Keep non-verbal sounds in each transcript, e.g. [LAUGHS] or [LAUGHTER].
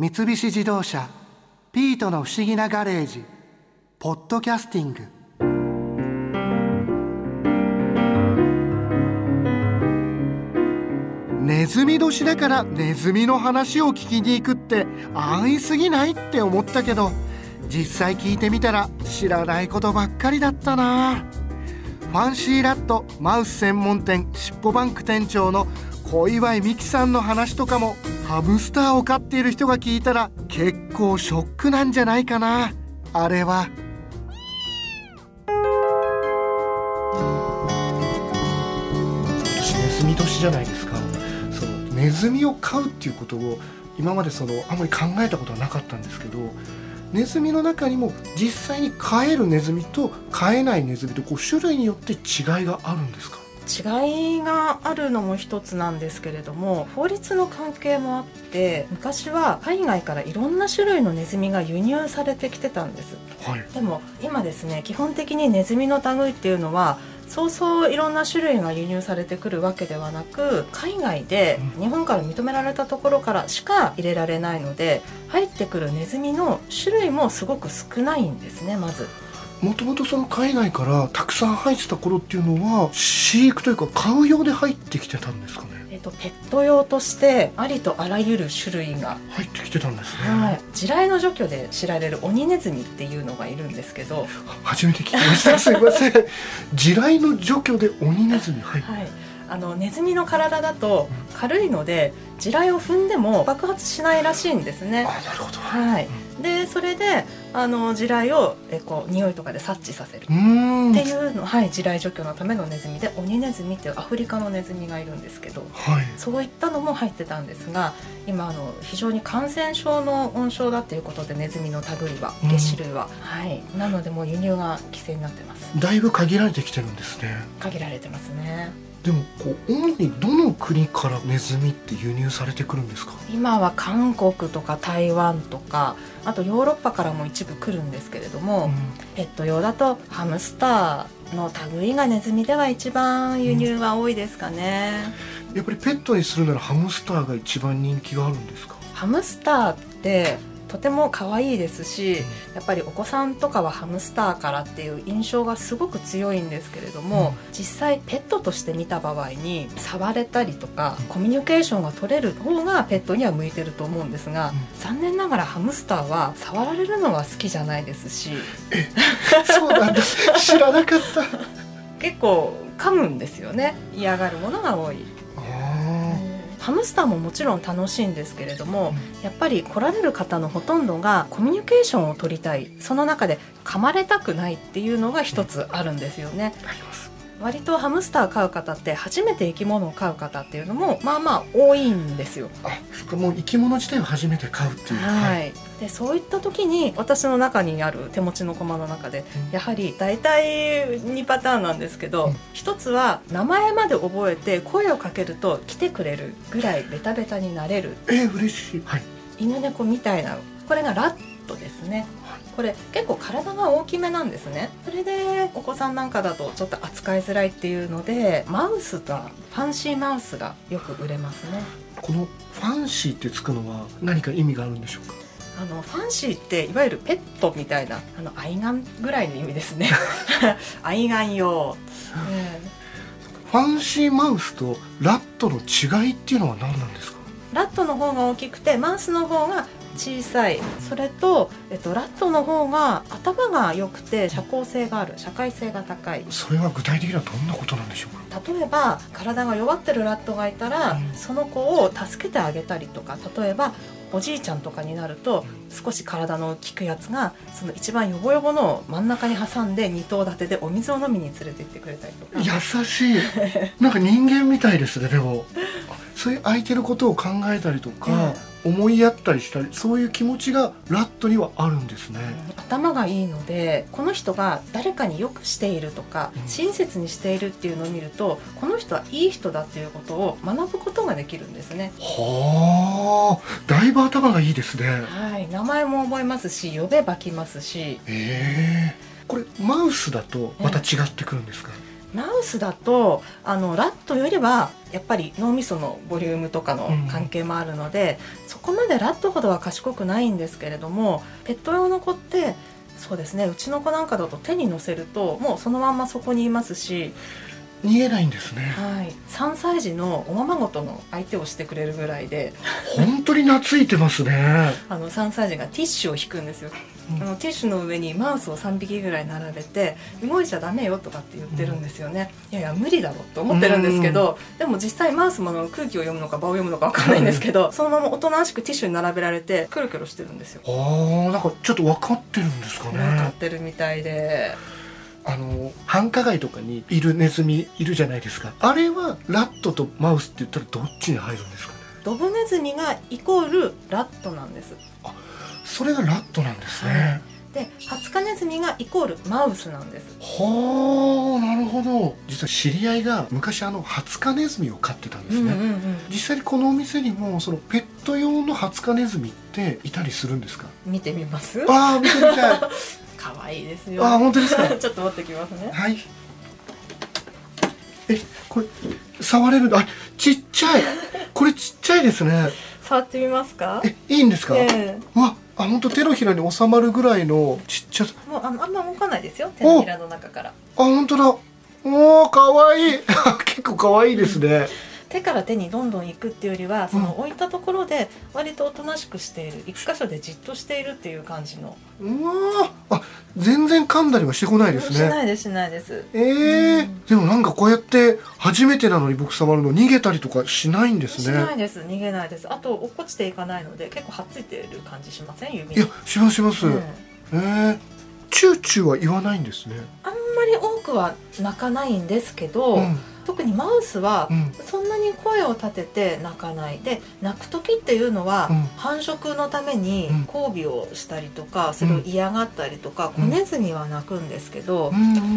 三菱自動車「ピートの不思議なガレージ」「ポッドキャスティング」ネズミ年だからネズミの話を聞きに行くって安易すぎないって思ったけど実際聞いてみたら知らないことばっかりだったな。ファンシーラットマウス専門店しっぽバンク店長の小祝美樹さんの話とかもハムスターを飼っている人が聞いたら結構ショックなんじゃないかな。あれは。今年ネズミ年じゃないですか。そのネズミを飼うっていうことを今までそのあんまり考えたことはなかったんですけどネズミの中にも実際に飼えるネズミと飼えないネズミとこう種類によって違いがあるんですか？違いがあるのも一つなんですけれども法律の関係もあって昔は海外からいろんな種類のネズミが輸入されてきてたんです、はい。でも今ですね基本的にネズミの類っていうのはそうそういろんな種類が輸入されてくるわけではなく海外で日本から認められたところからしか入れられないので入ってくるネズミの種類もすごく少ないんですねまず。もともとその海外からたくさん入ってた頃っていうのは飼育というか飼う用で入ってきてたんですかね？えっと、ペット用としてありとあらゆる種類が。入ってきてたんですね、はい、地雷の除去で知られる鬼ネズミっていうのがいるんですけど、初めて聞きました。すいません。[LAUGHS] 地雷の除去で鬼ネズミはいはい、あのネズミの体だと軽いので地雷を踏んでも爆発しないらしいんですね。あなるほど。はい、でそれであの地雷をえこう匂いとかで察知させる。っていうの、はい、地雷除去のためのネズミで鬼ネズミっていうアフリカのネズミがいるんですけどはい。そういったのも入ってたんですが今あの非常に感染症の温床だっていうことでネズミの類はうん月種類は、はい、なのでもう輸入が規制になってます。だいぶ限られてきてるんですね。限られてますねでもこう主にどの国からネズミって輸入されてくるんですか？今は韓国とか台湾とかあとヨーロッパからも一部来るんですけれども、ペット用だとハムスターの類がネズミでは一番輸入が多いですかね、やっぱりペットにするならハムスターが一番人気があるんですか？ハムスターってとても可愛いですしやっぱりお子さんとかはハムスターからっていう印象がすごく強いんですけれども、実際ペットとして見た場合に触れたりとかコミュニケーションが取れる方がペットには向いてると思うんですが、うん。残念ながらハムスターは触られるのは好きじゃないですし。そうなんだ。知らなかった。[LAUGHS] 結構噛むんですよね。嫌がるものが多い。あハムスターももちろん楽しいんですけれども、やっぱり来られる方のほとんどがコミュニケーションを取りたい。その中で噛まれたくないっていうのが一つあるんですよね。ーあります。割とハムスター飼う方って初めて生き物を飼う方っていうのもまあまあ多いんですよ。あそっかもう生き物自体を初めて飼うっていう。はい、でそういった時に私の中にある手持ちの駒の中でうん。やはり大体2パターンなんですけど、うん。一つは名前まで覚えて声をかけると来てくれるぐらいベタベタになれる。えー、嬉しい。はい。犬猫みたいなこれがラットですね。これ結構体が大きめなんですね。それでお子さんなんかだとちょっと扱いづらいっていうのでマウスとファンシーマウスがよく売れますね。このファンシーってつくのは何か意味があるんでしょうか？あのファンシーっていわゆるペットみたいなあの愛玩ぐらいの意味ですね。[LAUGHS] 愛玩用、えファンシーマウスとラットの違いっていうのは何なんですか？えラットの方が大きくてマウスの方が小さい。それと、えっと、ラットの方が頭が良くて社交性がある。社会性が高い。それは具体的にはどんなことなんでしょうか？例えば体が弱ってるラットがいたら、うん。その子を助けてあげたりとか例えばおじいちゃんとかになると少し体の効くやつがその一番ヨボヨボのを真ん中に挟んで二頭立てでお水を飲みに連れて行ってくれたりとか。優しい。なんか人間みたいですねでも。そういう相手のことを考えたりとか、思いやったりしたりそういう気持ちがラットにはあるんですね、頭がいいのでこの人が誰かによくしているとかうん。親切にしているっていうのを見るとこの人はいい人だっていうことを学ぶことができるんですね。はあ。だいぶ頭がいいですね。はい、名前も覚えますし呼べば来ますし。ええ。これマウスだとまた違ってくるんですか、マウスだとあのラットよりはやっぱり脳みそのボリュームとかの関係もあるので、うん、そこまでラットほどは賢くないんですけれどもペット用の子ってそうですねうちの子なんかだと手に乗せるともうそのまんまそこにいますし逃げないんですね。はい。3歳児のおままごとの相手をしてくれるぐらいで。本当に懐いてますね。[LAUGHS] あの3歳児がティッシュを引くんですよ、うん、あのティッシュの上にマウスを3匹ぐらい並べて動いちゃダメよとかって言ってるんですよね、うん、いやいや無理だろと思ってるんですけど、うん、でも実際マウスもの空気を読むのか場を読むのか分かんないんですけど、そのままおとなしくティッシュに並べられてくるくるしてるんですよ。ああなんかちょっと分かってるんですかね。分かってるみたいで。あの繁華街とかにいるネズミいるじゃないですか。あれはラットとマウスって言ったらどっちに入るんですかね。ドブネズミがイコールラットなんです。あそれがラットなんですね、はい。でハツカネズミがイコールマウスなんです。はあなるほど。実は知り合いが昔あのハツカネズミを飼ってたんですね、うんうんうん、実際にこのお店にもそのペット用のハツカネズミっていたりするんですか？見てみます？ああ見てみたい。[LAUGHS] 可愛いですよ。あ本当ですか？[LAUGHS] ちょっと持ってきますね。はい。えこれ触れるあちっちゃい。これちっちゃいですね。[LAUGHS] 触ってみますか？えいいんですか、えー、わあ本当手のひらに収まるぐらいのちっちゃさ。もうああんま動かないですよ。手のひらの中から。あ本当だ。おお可愛い [LAUGHS] 結構可愛いですね手から手にどんどん行くっていうよりはその置いたところで割とおとなしくしている一箇所でじっとしているっていう感じの。うわあ全然噛んだりはしてこないですね。しないですしないです。ええー。うん、でもなんかこうやって初めてなのに僕触るの逃げたりとかしないんですね。しないです逃げないです。あと落っこちていかないので結構はっついてる感じしません指いやしますします、うん、ええー、チューチューは言わないんですね。あんまり多くは鳴かないんですけど、うん特にマウスはそんなに声を立てて鳴かない。で鳴く時っていうのは繁殖のために交尾をしたりとかそれを嫌がったりとか子ネズミは鳴くんですけど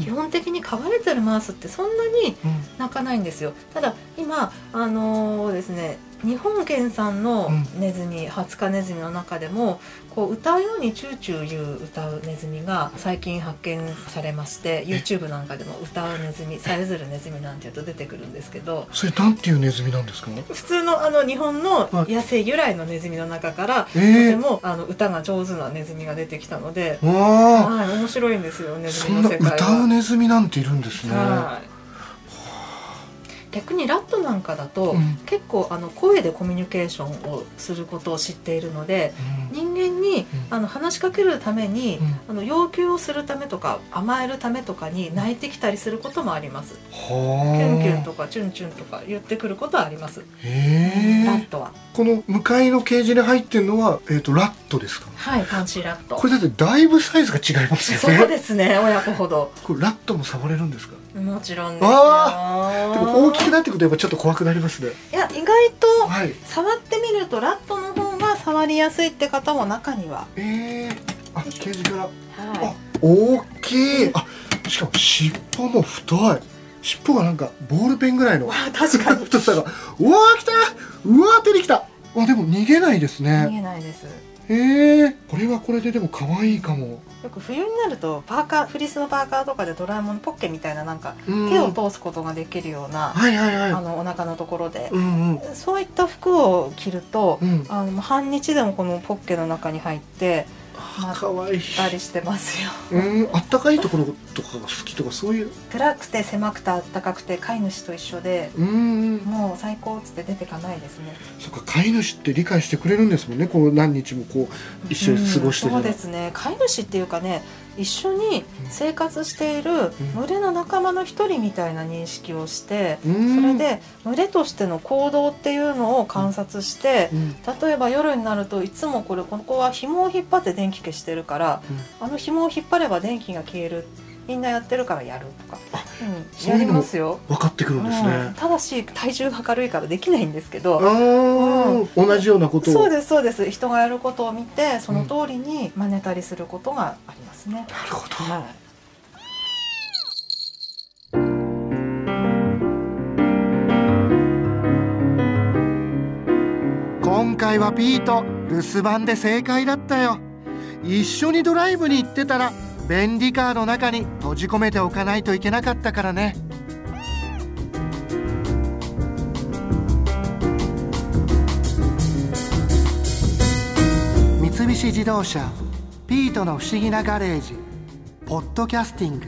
基本的に飼われてるマウスってそんなに鳴かないんですよ。ただ今あのー、ですね日本原産のネズミ、うん、ハツカネズミの中でもこう歌うようにチューチュー言う歌うネズミが最近発見されまして YouTube なんかでも歌うネズミさえずるネズミなんていうと出てくるんですけどそれなんていうネズミなんですか？普通のあの日本の野生由来のネズミの中から、とてもあの歌が上手なネズミが出てきたので、はい、面白いんですよネズミの世界は。歌うネズミなんているんですね。はい逆にラットなんかだと、うん、結構あの声でコミュニケーションをすることを知っているので、うん、人間に、あの話しかけるために、あの要求をするためとか甘えるためとかに泣いてきたりすることもあります。キュンキュンとかチュンチュンとか言ってくることはあります。ラットは。この向かいのケージに入ってるのはえっ、ー、とラットですか？はい、ファンシーラット。これだってだいぶサイズが違いますよね。そうですね、親子ほど。これラットも触れるんですか？もちろんですよ。でも大きくなってくるとやっぱちょっと怖くなりますね。いや意外と触ってみると、ラットの方が触りやすいって方も中には。ええー、あケージから、はい、あ大きい。あしかも尻尾も太い。尻尾がなんかボールペンぐらいの確かに。太さが。うわー来たうわー出てきた。あでも逃げないですね。逃げないですへえこれはこれででも可愛いかも。よく冬になるとパーカーフリスのパーカーとかでドラえもんポッケみたいななんか手を通すことができるような、はいはいはい、あのお腹のところで、うんうん、そういった服を着ると、うん、あの半日でもこのポッケの中に入って可愛いたりしてますよ。うん、あったかいところとかが好きとかそういう。暗くて狭くてあったかくて飼い主と一緒で、うん、もう最高っつって出てかないですね。そっか飼い主って理解してくれるんですもんね。こう何日もこう一緒に過ごして、うん、そうですね。飼い主っていうかね。一緒に生活している群れの仲間の一人みたいな認識をして、それで群れとしての行動っていうのを観察して、例えば夜になるといつもこれここは紐を引っ張って電気消してるから、あの紐を引っ張れば電気が消えるみんなやってるからやるとか、うん、やりますよ。分かってくるんですね、うん、ただし体重が軽いからできないんですけど、うん、同じようなことを。そうですそうです。人がやることを見てその通りに真似たりすることがありますね、なるほど、はい。今回はピート留守番で正解だったよ。一緒にドライブに行ってたら便利カーの中に閉じ込めておかないといけなかったからね三菱自動車ピートの不思議なガレージポッドキャスティング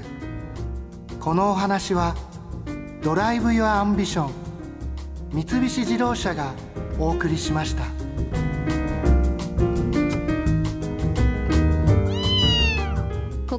このお話は「 Drive your Ambition」三菱自動車がお送りしました。